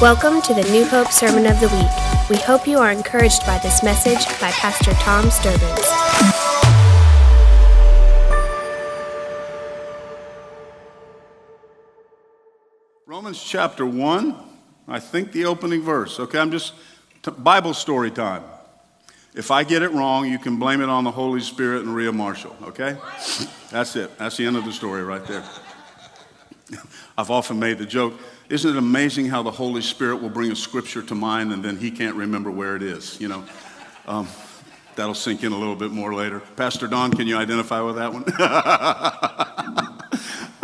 Welcome to the New Hope Sermon of the Week. We hope you are encouraged by this message by Pastor Tom Sturbins. Romans chapter 1, I think the opening verse. Okay, I'm just, t- Bible story time. If I get it wrong, you can blame it on the Holy Spirit and Rhea Marshall, okay? That's it. That's the end of the story right there. I've often made the joke isn't it amazing how the Holy Spirit will bring a scripture to mind and then he can't remember where it is, you know? Um, that'll sink in a little bit more later. Pastor Don, can you identify with that one?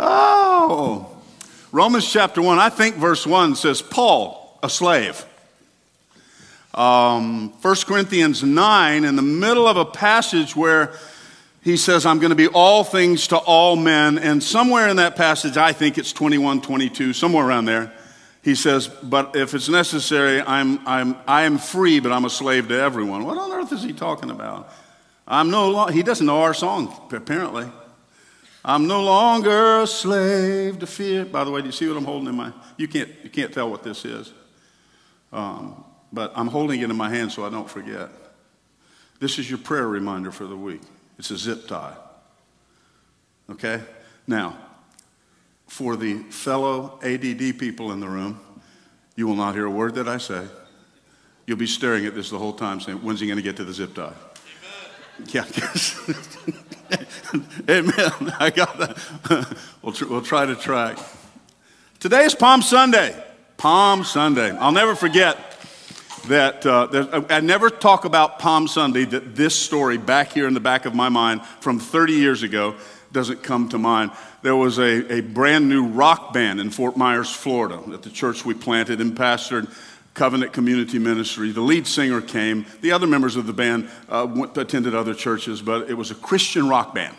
oh, Romans chapter 1, I think verse 1 says, Paul, a slave. Um, 1 Corinthians 9, in the middle of a passage where he says, I'm going to be all things to all men. And somewhere in that passage, I think it's 21, 22, somewhere around there, he says, But if it's necessary, I'm, I'm, I am free, but I'm a slave to everyone. What on earth is he talking about? I'm no lo- he doesn't know our song, apparently. I'm no longer a slave to fear. By the way, do you see what I'm holding in my? You can't, you can't tell what this is, um, but I'm holding it in my hand so I don't forget. This is your prayer reminder for the week. It's a zip tie. Okay? Now, for the fellow ADD people in the room, you will not hear a word that I say. You'll be staring at this the whole time saying, when's he going to get to the zip tie? Amen. Yeah. Amen. I got that. we'll, tr- we'll try to track. Today is Palm Sunday. Palm Sunday. I'll never forget that uh, I never talk about Palm Sunday, that this story back here in the back of my mind from 30 years ago doesn't come to mind. There was a, a brand new rock band in Fort Myers, Florida, at the church we planted and pastored. Covenant Community Ministry. The lead singer came. The other members of the band uh, went, attended other churches, but it was a Christian rock band.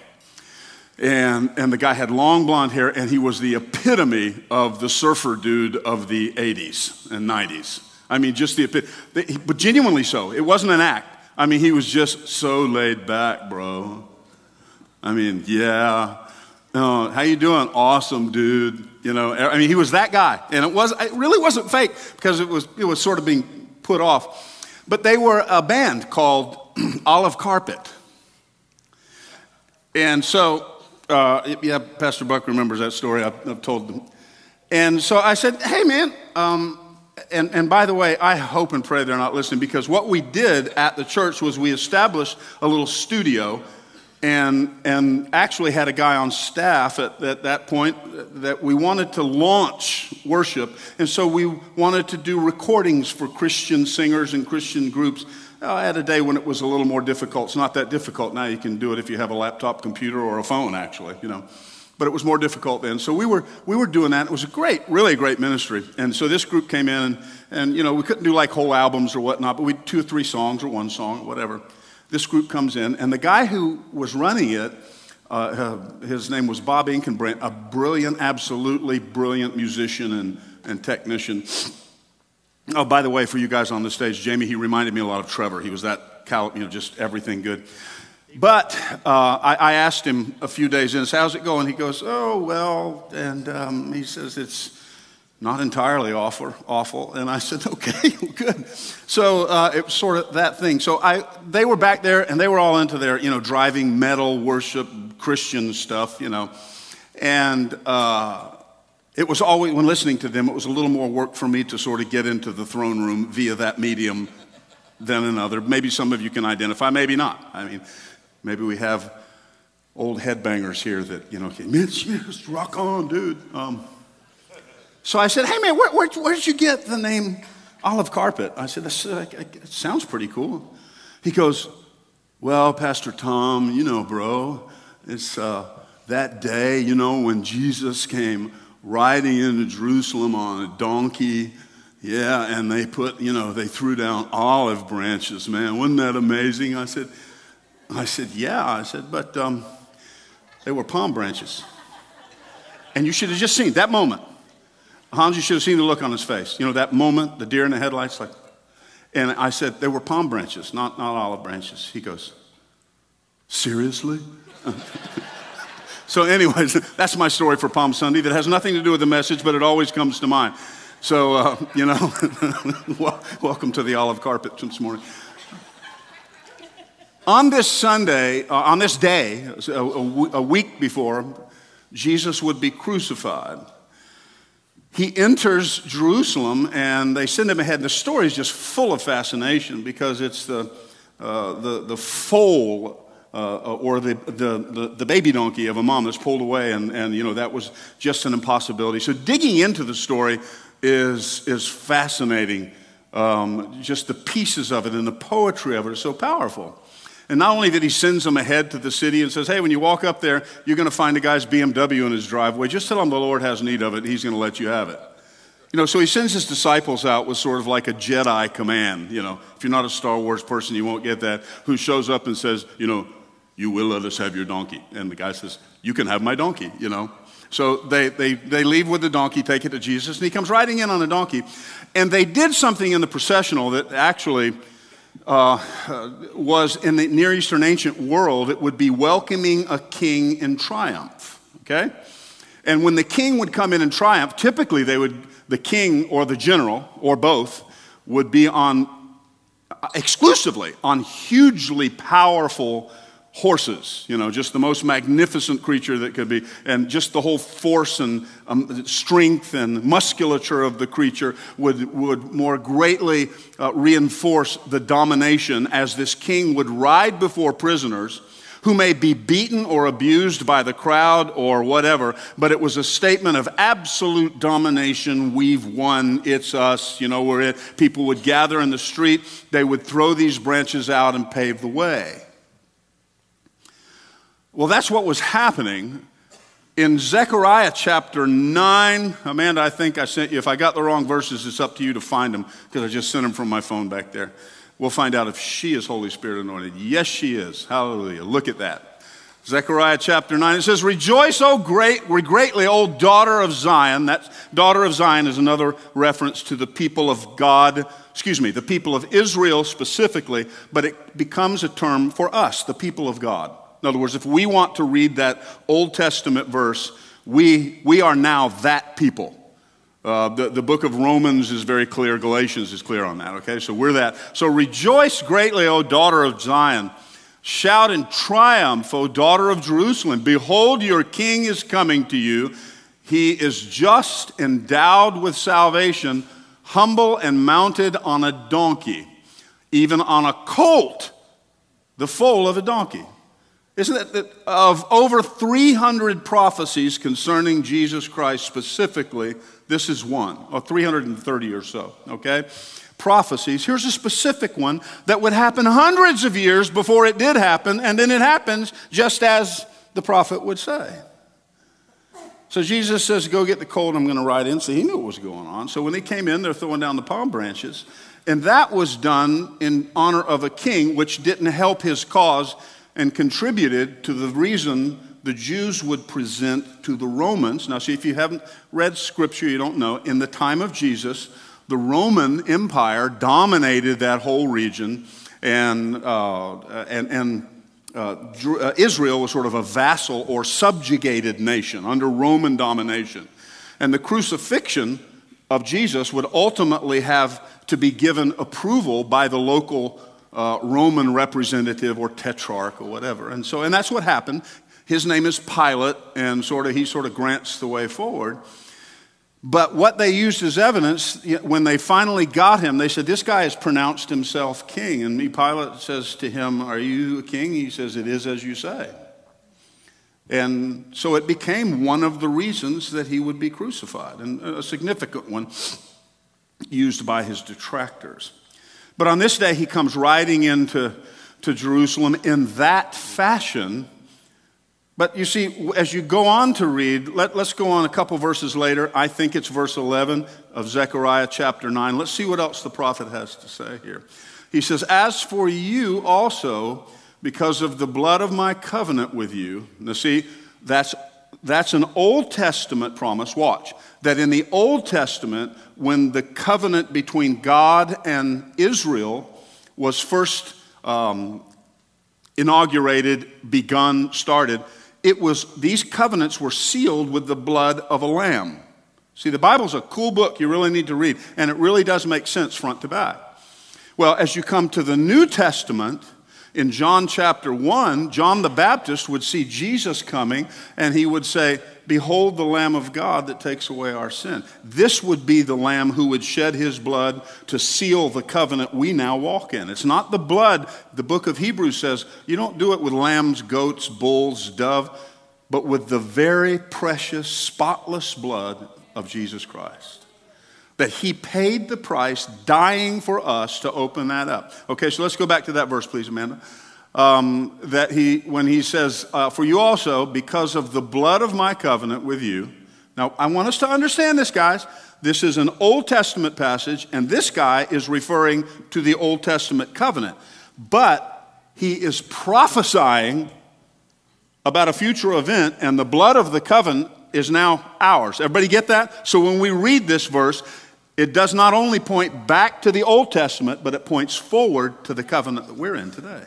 And, and the guy had long blonde hair, and he was the epitome of the surfer dude of the 80s and 90s. I mean, just the, but genuinely so. It wasn't an act. I mean, he was just so laid back, bro. I mean, yeah. Uh, how you doing? Awesome, dude. You know, I mean, he was that guy, and it was it really wasn't fake because it was it was sort of being put off. But they were a band called Olive Carpet, and so uh, yeah, Pastor Buck remembers that story. I've, I've, told them. And so I said, "Hey, man." Um, and, and by the way, I hope and pray they're not listening because what we did at the church was we established a little studio and, and actually had a guy on staff at, at that point that we wanted to launch worship. And so we wanted to do recordings for Christian singers and Christian groups. I had a day when it was a little more difficult. It's not that difficult now. You can do it if you have a laptop computer or a phone, actually, you know but it was more difficult then. So we were, we were doing that. It was a great, really a great ministry. And so this group came in, and, and you know, we couldn't do like whole albums or whatnot, but we two or three songs or one song, whatever. This group comes in, and the guy who was running it, uh, uh, his name was Bob Inkenbrand, a brilliant, absolutely brilliant musician and, and technician. Oh, by the way, for you guys on the stage, Jamie, he reminded me a lot of Trevor. He was that, you know, just everything good. But uh, I, I, asked him a few days in, how's it going? He goes, oh, well, and um, he says, it's not entirely awful, awful. And I said, okay, good. So uh, it was sort of that thing. So I, they were back there and they were all into their, you know, driving metal worship, Christian stuff, you know. And uh, it was always, when listening to them, it was a little more work for me to sort of get into the throne room via that medium than another. Maybe some of you can identify, maybe not. I mean, Maybe we have old headbangers here that, you know, Mitch, yes, rock on, dude. Um, so I said, hey, man, where, where, where, did you get the name Olive Carpet? I said, uh, it sounds pretty cool. He goes, well, Pastor Tom, you know, bro, it's uh, that day, you know, when Jesus came riding into Jerusalem on a donkey. Yeah, and they put, you know, they threw down olive branches, man. Wasn't that amazing? I said, I said, Yeah. I said, But um, they were palm branches. And you should have just seen that moment. Hans, you should have seen the look on his face. You know, that moment, the deer in the headlights, like. And I said, They were palm branches, not, not olive branches. He goes, Seriously? so, anyways, that's my story for Palm Sunday that has nothing to do with the message, but it always comes to mind. So, uh, you know, welcome to the olive carpet this morning. On this Sunday, uh, on this day, a, week before, Jesus would be crucified. He enters Jerusalem and they send him ahead. The story is just full of fascination because it's the, uh, the, the foal uh, or the, the, the, the, baby donkey of a mom that's pulled away, and, and you know, that was just an impossibility. So, digging into the story is, is fascinating. Um, just the pieces of it and the poetry of it is so powerful. And not only that he sends them ahead to the city and says, hey, when you walk up there, you're going to find a guy's BMW in his driveway. Just tell him the Lord has need of it. He's going to let you have it. You know, so he sends his disciples out with sort of like a Jedi command. You know, if you're not a Star Wars person, you won't get that. Who shows up and says, you know, you will let us have your donkey. And the guy says, you can have my donkey, you know. So they, they, they leave with the donkey, take it to Jesus, and he comes riding in on a donkey. And they did something in the processional that actually uh, was in the Near Eastern ancient world, it would be welcoming a king in triumph, okay? And when the king would come in in triumph, typically they would, the king or the general, or both, would be on exclusively on hugely powerful horses, you know, just the most magnificent creature that could be, and just the whole force and um, strength and musculature of the creature would, would more greatly uh, reinforce the domination as this king would ride before prisoners who may be beaten or abused by the crowd or whatever, but it was a statement of absolute domination. We've won, it's us, you know, we're it. People would gather in the street, they would throw these branches out and pave the way. Well, that's what was happening in Zechariah chapter 9. Amanda, I think I sent you. If I got the wrong verses, it's up to you to find them because I just sent them from my phone back there. We'll find out if she is Holy Spirit anointed. Yes, she is. Hallelujah. Look at that. Zechariah chapter 9, it says, Rejoice, O great, greatly, O daughter of Zion. That daughter of Zion is another reference to the people of God, excuse me, the people of Israel specifically, but it becomes a term for us, the people of God. In other words, if we want to read that Old Testament verse, we, we are now that people. Uh, the, the book of Romans is very clear, Galatians is clear on that, okay? So we're that. So rejoice greatly, O daughter of Zion. Shout in triumph, O daughter of Jerusalem. Behold, your king is coming to you. He is just, endowed with salvation, humble and mounted on a donkey, even on a colt, the foal of a donkey. Isn't it that of over 300 prophecies concerning Jesus Christ specifically, this is one, or 330 or so, okay? Prophecies. Here's a specific one that would happen hundreds of years before it did happen, and then it happens just as the prophet would say. So Jesus says, Go get the colt, I'm going to ride in. So he knew what was going on. So when they came in, they're throwing down the palm branches. And that was done in honor of a king, which didn't help his cause and contributed to the reason the Jews would present to the Romans. Now, see, if you haven't read scripture, you don't know. In the time of Jesus, the Roman Empire dominated that whole region, and, uh, and, and uh, uh, Israel was sort of a vassal or subjugated nation under Roman domination. And the crucifixion of Jesus would ultimately have to be given approval by the local uh, Roman representative or tetrarch or whatever. And so, and that's what happened. His name is Pilate, and sort of he sort of grants the way forward. But what they used as evidence when they finally got him, they said, This guy has pronounced himself king. And Pilate says to him, Are you a king? He says, It is as you say. And so it became one of the reasons that he would be crucified, and a significant one used by his detractors. But on this day, he comes riding into to Jerusalem in that fashion. But you see, as you go on to read, let, us go on a couple verses later. I think it's verse 11 of Zechariah chapter 9. Let's see what else the prophet has to say here. He says, As for you also, because of the blood of my covenant with you. Now, see, that's, that's an Old Testament promise. Watch that in the Old Testament, when the covenant between God and Israel was first um, inaugurated, begun, started, it was these covenants were sealed with the blood of a lamb. See, the Bible's a cool book you really need to read, and it really does make sense front to back. Well, as you come to the New Testament, in John chapter 1, John the Baptist would see Jesus coming and he would say, Behold the Lamb of God that takes away our sin. This would be the Lamb who would shed his blood to seal the covenant we now walk in. It's not the blood, the book of Hebrews says, you don't do it with lambs, goats, bulls, dove, but with the very precious, spotless blood of Jesus Christ. That he paid the price, dying for us to open that up. Okay, so let's go back to that verse, please, Amanda. Um, that he, when he says, uh, For you also, because of the blood of my covenant with you. Now, I want us to understand this, guys. This is an Old Testament passage, and this guy is referring to the Old Testament covenant. But he is prophesying about a future event, and the blood of the covenant is now ours. Everybody get that? So when we read this verse, it does not only point back to the Old Testament, but it points forward to the covenant that we're in today.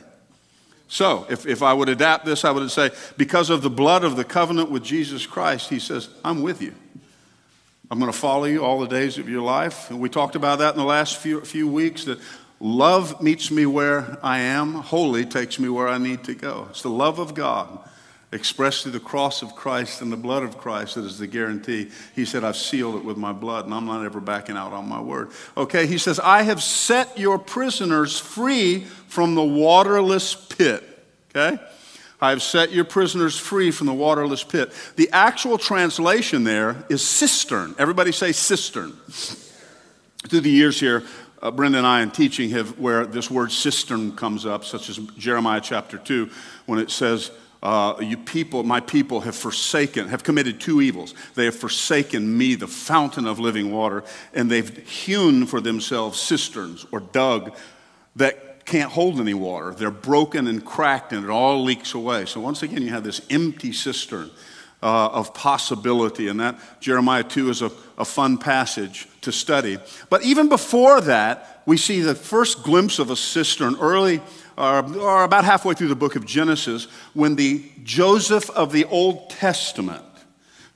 So, if, if I would adapt this, I would say, because of the blood of the covenant with Jesus Christ, he says, I'm with you. I'm going to follow you all the days of your life. And we talked about that in the last few, few weeks that love meets me where I am, holy takes me where I need to go. It's the love of God expressed through the cross of Christ and the blood of Christ that is the guarantee. He said, I've sealed it with my blood, and I'm not ever backing out on my word. Okay, he says, I have set your prisoners free from the waterless pit. Okay? I have set your prisoners free from the waterless pit. The actual translation there is cistern. Everybody say cistern. Through the years here, uh, Brenda and I in teaching have where this word cistern comes up, such as Jeremiah chapter 2, when it says, uh, you people, my people have forsaken, have committed two evils. They have forsaken me, the fountain of living water, and they've hewn for themselves cisterns or dug that can't hold any water. They're broken and cracked, and it all leaks away. So once again, you have this empty cistern uh, of possibility, and that Jeremiah 2 is a, a fun passage to study. But even before that, we see the first glimpse of a cistern early or, about halfway through the book of Genesis, when the Joseph of the Old Testament,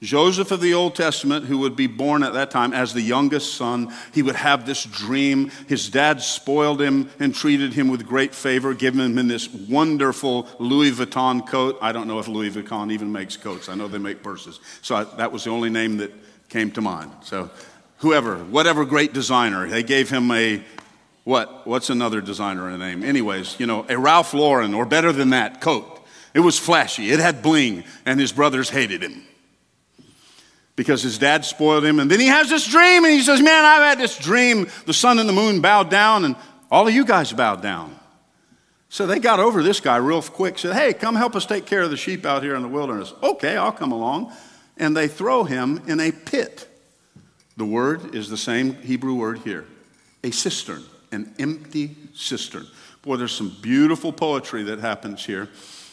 Joseph of the Old Testament, who would be born at that time as the youngest son, he would have this dream. His dad spoiled him and treated him with great favor, giving him this wonderful Louis Vuitton coat. I don't know if Louis Vuitton even makes coats. I know they make purses. So I, that was the only name that came to mind. So whoever, whatever great designer, they gave him a what? What's another designer name? Anyways, you know, a Ralph Lauren or better than that coat. It was flashy, it had bling, and his brothers hated him because his dad spoiled him. And then he has this dream, and he says, Man, I've had this dream. The sun and the moon bowed down, and all of you guys bowed down. So they got over this guy real quick, said, Hey, come help us take care of the sheep out here in the wilderness. Okay, I'll come along. And they throw him in a pit. The word is the same Hebrew word here a cistern an empty cistern. Boy, there's some beautiful poetry that happens here.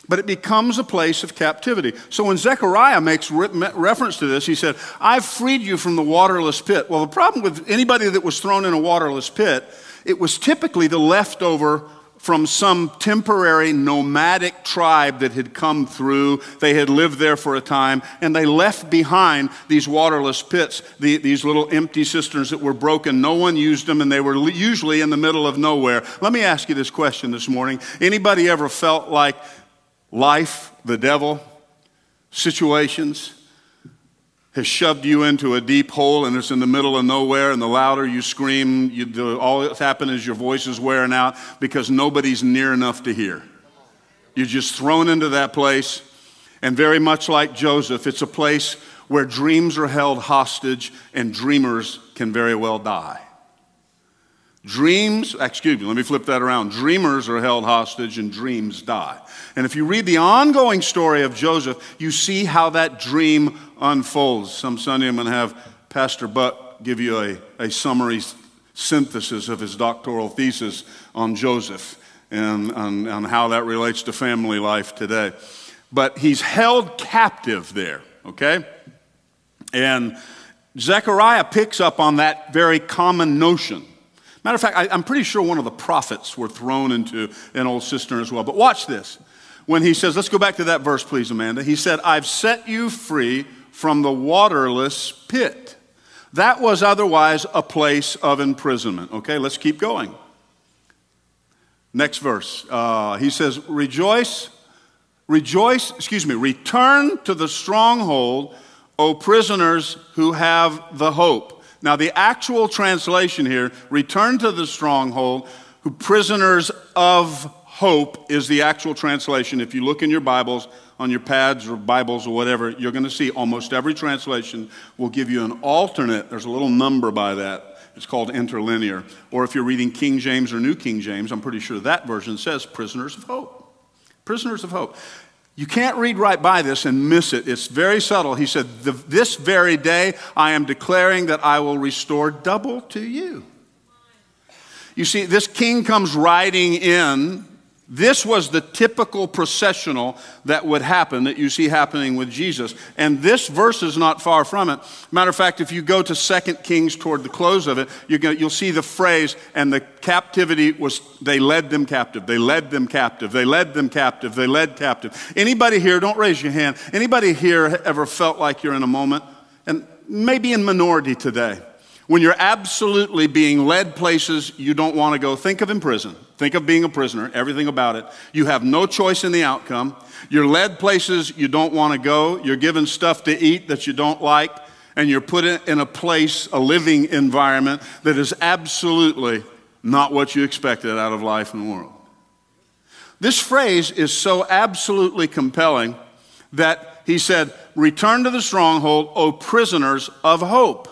But it becomes a place of captivity. So when Zechariah makes re- reference to this, he said, I've freed you from the waterless pit. Well, the problem with anybody that was thrown in a waterless pit, it was typically the leftover from some temporary nomadic tribe that had come through. They had lived there for a time, and they left behind these waterless pits, the, these little empty cisterns that were broken. No one used them, and they were usually in the middle of nowhere. Let me ask you this question this morning. Anybody ever felt like life, the devil, situations, has shoved you into a deep hole and it's in the middle of nowhere, and the louder you scream, you, all that's happened is your voice is wearing out because nobody's near enough to hear. You're just thrown into that place, and very much like Joseph, it's a place where dreams are held hostage and dreamers can very well die. Dreams, excuse me, let me flip that around. Dreamers are held hostage and dreams die. And if you read the ongoing story of Joseph, you see how that dream unfolds. Some Sunday I'm going to have Pastor Buck give you a, a summary synthesis of his doctoral thesis on Joseph and on how that relates to family life today. But he's held captive there, okay? And Zechariah picks up on that very common notion. Matter of fact, I, am pretty sure one of the prophets were thrown into an old cistern as well. But watch this. When he says, let's go back to that verse, please, Amanda. He said, I've set you free from the waterless pit. That was otherwise a place of imprisonment. Okay, let's keep going. Next verse. Uh, he says, Rejoice, rejoice, excuse me, return to the stronghold, O prisoners who have the hope. Now, the actual translation here, return to the stronghold, who prisoners of hope is the actual translation. If you look in your Bibles, on your pads or Bibles or whatever, you're going to see almost every translation will give you an alternate. There's a little number by that. It's called interlinear. Or if you're reading King James or New King James, I'm pretty sure that version says prisoners of hope. Prisoners of hope. You can't read right by this and miss it. It's very subtle. He said, This very day I am declaring that I will restore double to you. You see, this king comes riding in this was the typical processional that would happen, that you see happening with Jesus. And this verse is not far from it. Matter of fact, if you go to 2 Kings toward the close of it, you will see the phrase, and the captivity was, they led them captive, they led them captive, they led them captive, they led captive. Anybody here, don't raise your hand, anybody here ever felt like you're in a moment, and maybe in minority today, when you're absolutely being led places you don't want to go, think of in prison. Think of being a prisoner, everything about it. You have no choice in the outcome. You're led places you don't want to go. You're given stuff to eat that you don't like. And you're put in a place, a living environment that is absolutely not what you expected out of life and the world. This phrase is so absolutely compelling that he said, Return to the stronghold, O prisoners of hope.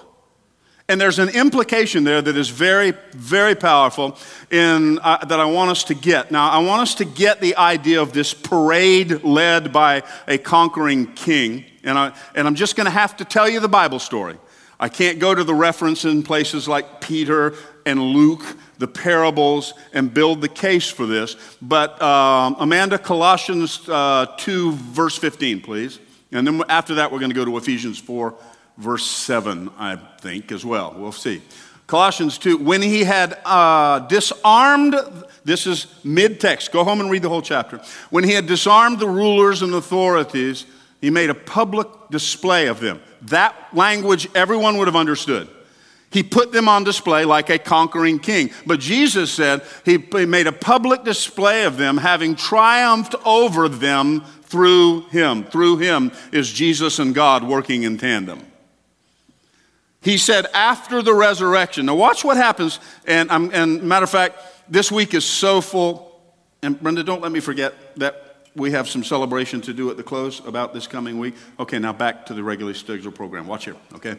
And there's an implication there that is very, very powerful in, uh, that I want us to get. Now, I want us to get the idea of this parade led by a conquering king. And, I, and I'm just going to have to tell you the Bible story. I can't go to the reference in places like Peter and Luke, the parables, and build the case for this. But um, Amanda, Colossians uh, 2, verse 15, please. And then after that, we're going to go to Ephesians 4, verse 7, I think, as well. We'll see. Colossians 2, when he had uh, disarmed, this is mid text, go home and read the whole chapter. When he had disarmed the rulers and authorities, he made a public display of them. That language everyone would have understood. He put them on display like a conquering king. But Jesus said he made a public display of them, having triumphed over them through him. Through him is Jesus and God working in tandem. He said, after the resurrection. Now, watch what happens. And, I'm, and matter of fact, this week is so full. And Brenda, don't let me forget that we have some celebration to do at the close about this coming week. Okay, now back to the regularly scheduled program. Watch here, okay?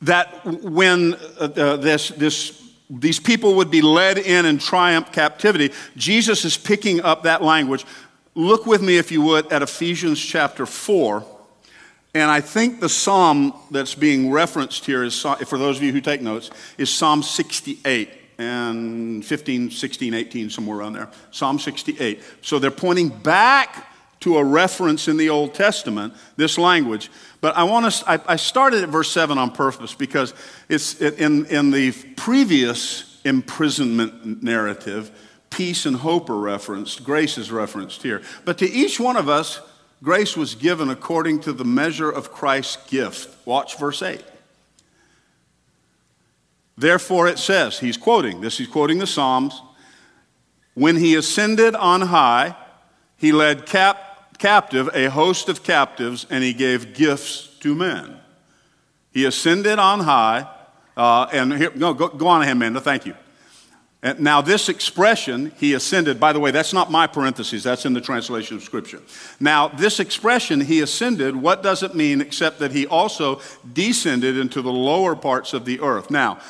That when uh, uh, this, this, these people would be led in and triumph captivity, Jesus is picking up that language. Look with me, if you would, at Ephesians chapter 4 and I think the psalm that's being referenced here is, for those of you who take notes, is Psalm 68 and 15, 16, 18, somewhere around there. Psalm 68. So they're pointing back to a reference in the Old Testament, this language. But I want to, I, started at verse 7 on purpose because it's in, in the previous imprisonment narrative, peace and hope are referenced, grace is referenced here. But to each one of us, Grace was given according to the measure of Christ's gift. Watch verse 8. Therefore, it says, he's quoting, this he's quoting the Psalms. When he ascended on high, he led cap- captive a host of captives and he gave gifts to men. He ascended on high, uh, and here, no, go, go on ahead, Amanda, thank you. And now, this expression, he ascended, by the way, that's not my parentheses, that's in the translation of Scripture. Now, this expression, he ascended, what does it mean except that he also descended into the lower parts of the earth? Now,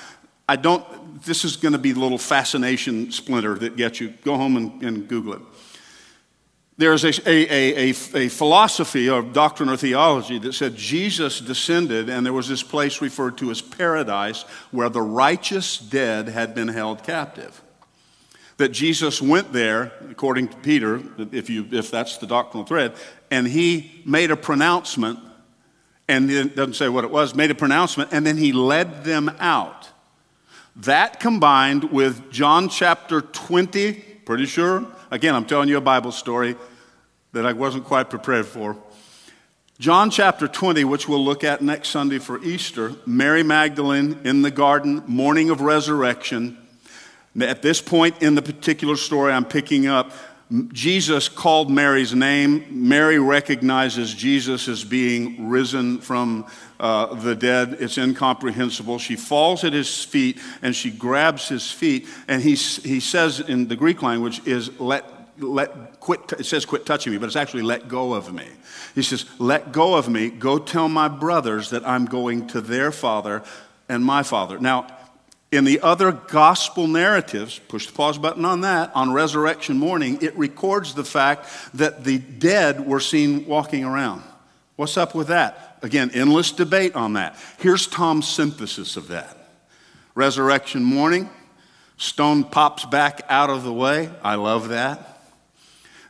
I don't, this is going to be little fascination splinter that gets you. Go home and, and Google it. There's a, a, a, a, philosophy or doctrine or theology that said Jesus descended, and there was this place referred to as paradise where the righteous dead had been held captive. That Jesus went there, according to Peter, if, you, if that's the doctrinal thread, and he made a pronouncement, and it doesn't say what it was, made a pronouncement, and then he led them out. That combined with John chapter 20, pretty sure, Again, I'm telling you a Bible story that I wasn't quite prepared for. John chapter 20, which we'll look at next Sunday for Easter, Mary Magdalene in the garden, morning of resurrection. At this point in the particular story I'm picking up, Jesus called Mary's name. Mary recognizes Jesus as being risen from uh, the dead. It's incomprehensible. She falls at his feet and she grabs his feet. And he, he says in the Greek language is let, let quit, it says quit touching me, but it's actually let go of me. He says, let go of me. Go tell my brothers that I'm going to their father and my father. Now, in the other gospel narratives, push the pause button on that, on resurrection morning, it records the fact that the dead were seen walking around. What's up with that? Again, endless debate on that. Here's Tom's synthesis of that. Resurrection morning, stone pops back out of the way. I love that.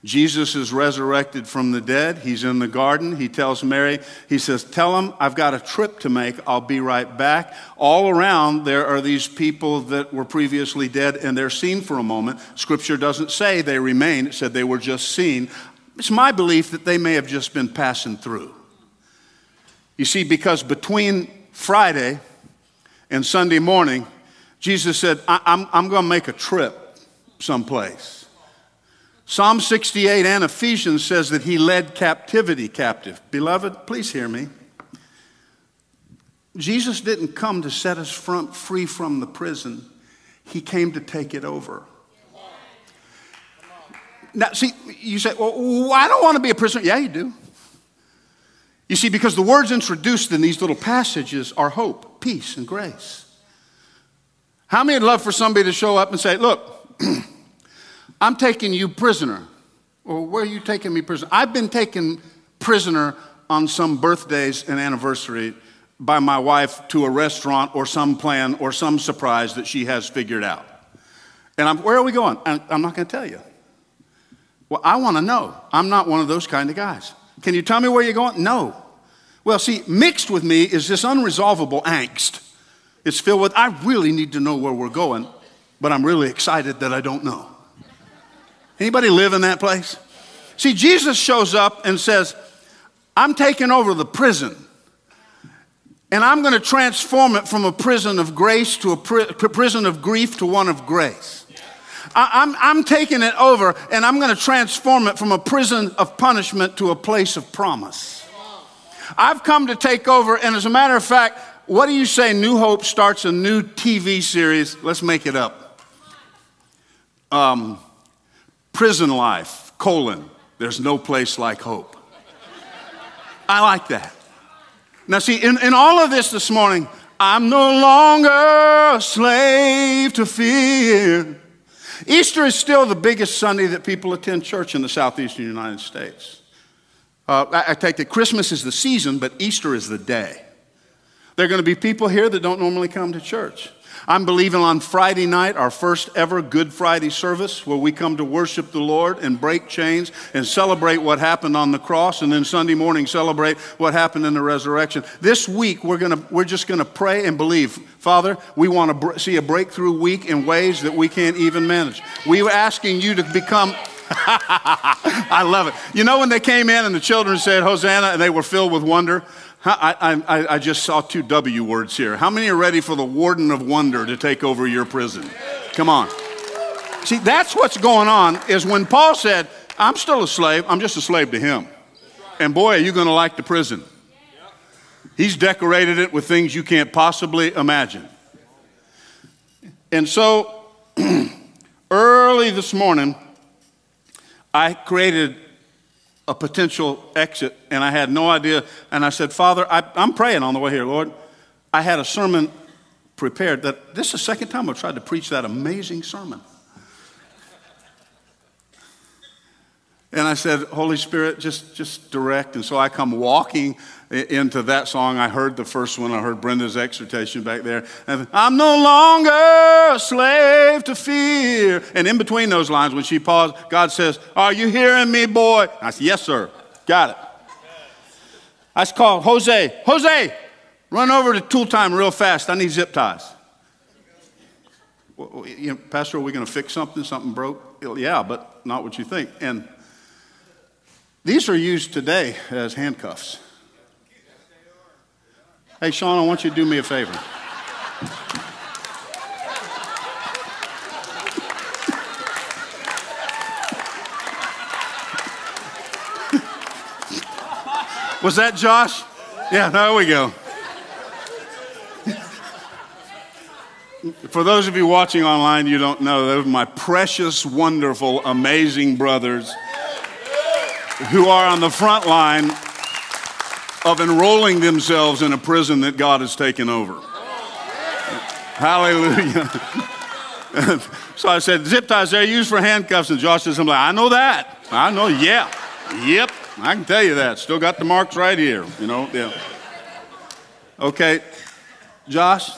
Jesus is resurrected from the dead. He's in the garden. He tells Mary, he says, Tell him I've got a trip to make. I'll be right back. All around, there are these people that were previously dead and they're seen for a moment. Scripture doesn't say they remain, it said they were just seen. It's my belief that they may have just been passing through. You see, because between Friday and Sunday morning, Jesus said, I- am I'm going to make a trip someplace. Psalm 68 and Ephesians says that he led captivity captive. Beloved, please hear me. Jesus didn't come to set us free from the prison, he came to take it over. Now, see, you say, well, I don't want to be a prisoner. Yeah, you do. You see, because the words introduced in these little passages are hope, peace, and grace. How many would love for somebody to show up and say, look, I'm taking you prisoner. Or where are you taking me prisoner? I've been taken prisoner on some birthdays and anniversary by my wife to a restaurant or some plan or some surprise that she has figured out. And I'm, where are we going? I'm not going to tell you. Well, I want to know. I'm not one of those kind of guys. Can you tell me where you're going? No. Well, see, mixed with me is this unresolvable angst. It's filled with, I really need to know where we're going, but I'm really excited that I don't know. Anybody live in that place? See, Jesus shows up and says, I'm taking over the prison. And I'm going to transform it from a prison of grace to a pri- prison of grief to one of grace. I, am I'm, I'm taking it over and I'm going to transform it from a prison of punishment to a place of promise. I've come to take over, and as a matter of fact, what do you say New Hope starts a new TV series? Let's make it up. Um, Prison life, colon, there's no place like hope. I like that. Now, see, in, in all of this this morning, I'm no longer a slave to fear. Easter is still the biggest Sunday that people attend church in the southeastern United States. Uh, I, I take it Christmas is the season, but Easter is the day. There are going to be people here that don't normally come to church. I'm believing on Friday night, our first ever Good Friday service, where we come to worship the Lord and break chains and celebrate what happened on the cross, and then Sunday morning celebrate what happened in the resurrection. This week, we're, gonna, we're just going to pray and believe. Father, we want to br- see a breakthrough week in ways that we can't even manage. We were asking you to become. I love it. You know, when they came in and the children said, Hosanna, and they were filled with wonder, I, I, I, just saw two W words here. How many are ready for the warden of wonder to take over your prison? Come on. See, that's what's going on is when Paul said, I'm still a slave, I'm just a slave to him. And boy, are you going to like the prison. He's decorated it with things you can't possibly imagine. And so, early this morning, I created a potential exit, and I had no idea. And I said, Father, I, am praying on the way here, Lord. I had a sermon prepared that this is the second time I've tried to preach that amazing sermon. And I said, Holy Spirit, just, just direct. And so I come walking into that song. I heard the first one. I heard Brenda's exhortation back there. And I'm no longer a slave to fear. And in between those lines, when she paused, God says, Are you hearing me, boy? I said, Yes, sir. Got it. I called Jose. Jose, run over to tool time real fast. I need zip ties. Well, you know, Pastor, are we going to fix something? Something broke? Yeah, but not what you think. And these are used today as handcuffs. Hey, Sean, I want you to do me a favor. Was that Josh? Yeah, there we go. For those of you watching online, you don't know, those are my precious, wonderful, amazing brothers who are on the front line of enrolling themselves in a prison that God has taken over. Hallelujah. so I said, zip ties, they're used for handcuffs. And Josh says, I'm like, I know that. I know, yeah. Yep. I can tell you that. Still got the marks right here, you know. Yeah. Okay, Josh.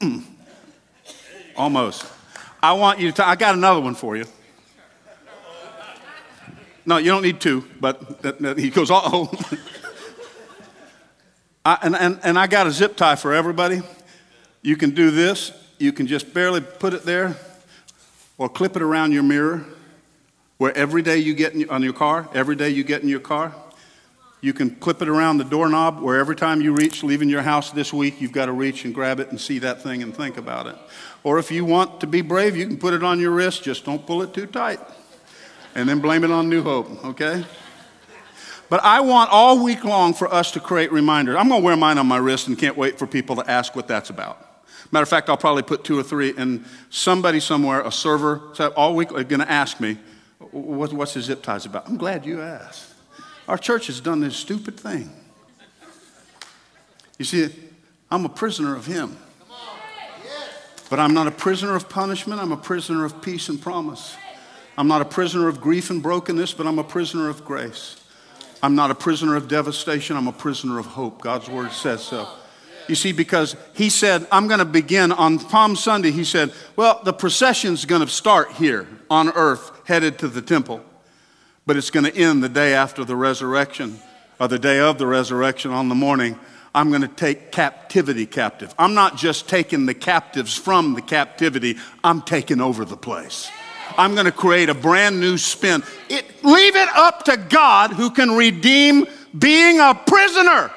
Almost. I want you to. I got another one for you. No, you don't need two, but that, that, he goes, oh. and, and, and I got a zip tie for everybody. You can do this. You can just barely put it there or clip it around your mirror where every day you get in, on your car, every day you get in your car, you can clip it around the doorknob where every time you reach leaving your house this week, you've got to reach and grab it and see that thing and think about it. Or if you want to be brave, you can put it on your wrist, just don't pull it too tight. And then blame it on New Hope, okay? But I want all week long for us to create reminders. I'm going to wear mine on my wrist and can't wait for people to ask what that's about. Matter of fact, I'll probably put two or three, and somebody somewhere, a server, all week, uh, are going to ask me, what's the zip ties about? I'm glad you asked. Our church has done this stupid thing. You see, I'm a prisoner of Him. But I'm not a prisoner of punishment, I'm a prisoner of peace and promise. I'm not a prisoner of grief and brokenness, but I'm a prisoner of grace. I'm not a prisoner of devastation, I'm a prisoner of hope. God's word says so. You see, because he said, I'm going to begin on Palm Sunday. He said, Well, the procession's going to start here on earth, headed to the temple, but it's going to end the day after the resurrection, or the day of the resurrection on the morning I'm going to take captivity captive. I'm not just taking the captives from the captivity, I'm taking over the place. I'm going to create a brand new spin. It, leave it up to God who can redeem being a prisoner.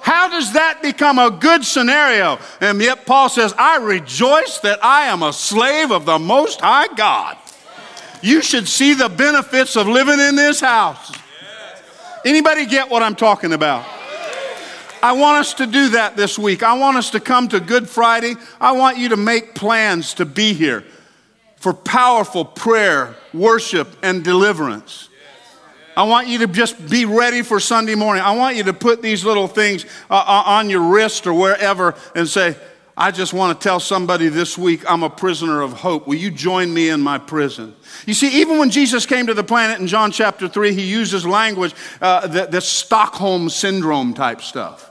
How does that become a good scenario? And yet Paul says, I rejoice that I am a slave of the Most High God. You should see the benefits of living in this house. Anybody get what I'm talking about? I want us to do that this week. I want us to come to Good Friday. I want you to make plans to be here for powerful prayer, worship, and deliverance. I want you to just be ready for Sunday morning. I want you to put these little things uh, uh on your wrist or wherever and say, I just want to tell somebody this week, I'm a prisoner of hope. Will you join me in my prison? You see, even when Jesus came to the planet in John chapter 3, he uses language, uh, the, the Stockholm syndrome type stuff.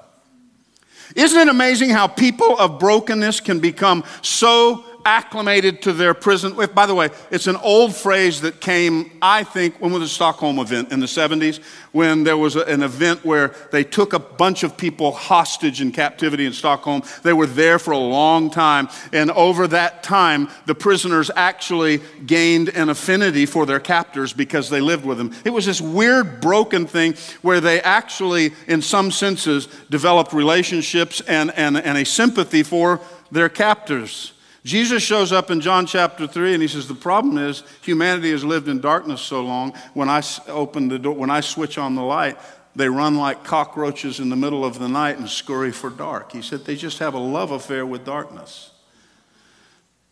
Isn't it amazing how people of brokenness can become so acclimated to their prison. By the way, it's an old phrase that came, I think, when was the Stockholm event in the 70s, when there was an event where they took a bunch of people hostage in captivity in Stockholm. They were there for a long time, and over that time, the prisoners actually gained an affinity for their captors because they lived with them. It was this weird, broken thing where they actually, in some senses, developed relationships and, and, and a sympathy for their captors. Jesus shows up in John chapter 3 and he says, The problem is humanity has lived in darkness so long. When I open the door, when I switch on the light, they run like cockroaches in the middle of the night and scurry for dark. He said, They just have a love affair with darkness.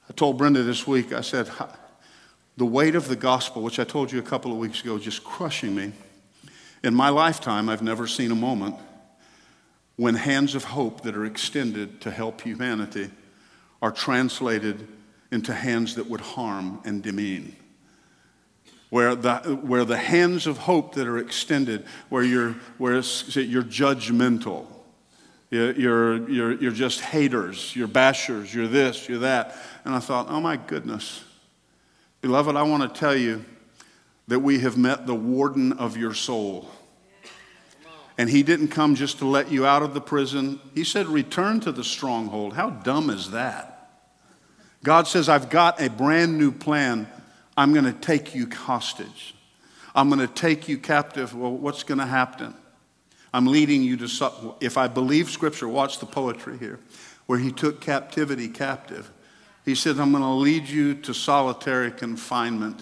I told Brenda this week, I said, The weight of the gospel, which I told you a couple of weeks ago, just crushing me. In my lifetime, I've never seen a moment when hands of hope that are extended to help humanity are translated into hands that would harm and demean. Where the, where the hands of hope that are extended, where you're, where you're judgmental, you're, you're, you're just haters, you're bashers, you're this, you're that. And I thought, oh my goodness. Beloved, I want to tell you that we have met the warden of your soul. And he didn't come just to let you out of the prison. He said, Return to the stronghold. How dumb is that? God says, I've got a brand new plan. I'm going to take you hostage. I'm going to take you captive. Well, what's going to happen? I'm leading you to, if I believe scripture, watch the poetry here, where he took captivity captive. He said, I'm going to lead you to solitary confinement.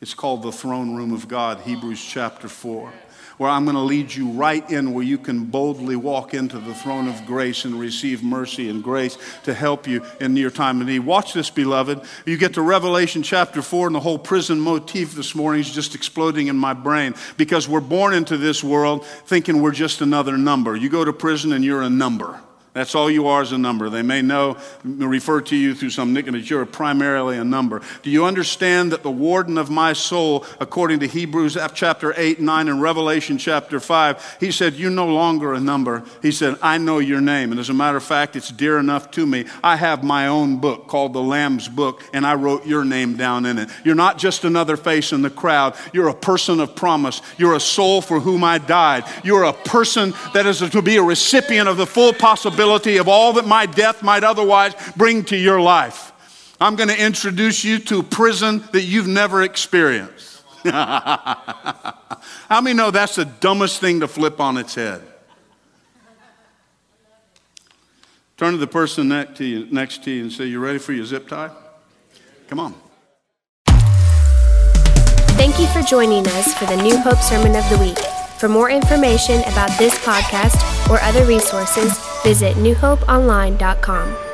It's called the throne room of God, Hebrews chapter 4 where I'm going to lead you right in where you can boldly walk into the throne of grace and receive mercy and grace to help you in your time of need. Watch this, beloved. You get to Revelation chapter 4, and the whole prison motif this morning is just exploding in my brain because we're born into this world thinking we're just another number. You go to prison and you're a number. That's all you are is a number. They may know, refer to you through some nickname, but you're primarily a number. Do you understand that the warden of my soul, according to Hebrews chapter 8, 9, and Revelation chapter 5, he said, You're no longer a number. He said, I know your name. And as a matter of fact, it's dear enough to me. I have my own book called the Lamb's Book, and I wrote your name down in it. You're not just another face in the crowd. You're a person of promise. You're a soul for whom I died. You're a person that is to be a recipient of the full possibility of all that my death might otherwise bring to your life. I'm going to introduce you to a prison that you've never experienced. How many know that's the dumbest thing to flip on its head? Turn to the person next to you, next to you and say, You ready for your zip tie? Come on. Thank you for joining us for the New Hope Sermon of the Week. For more information about this podcast or other resources, visit newhopeonline.com.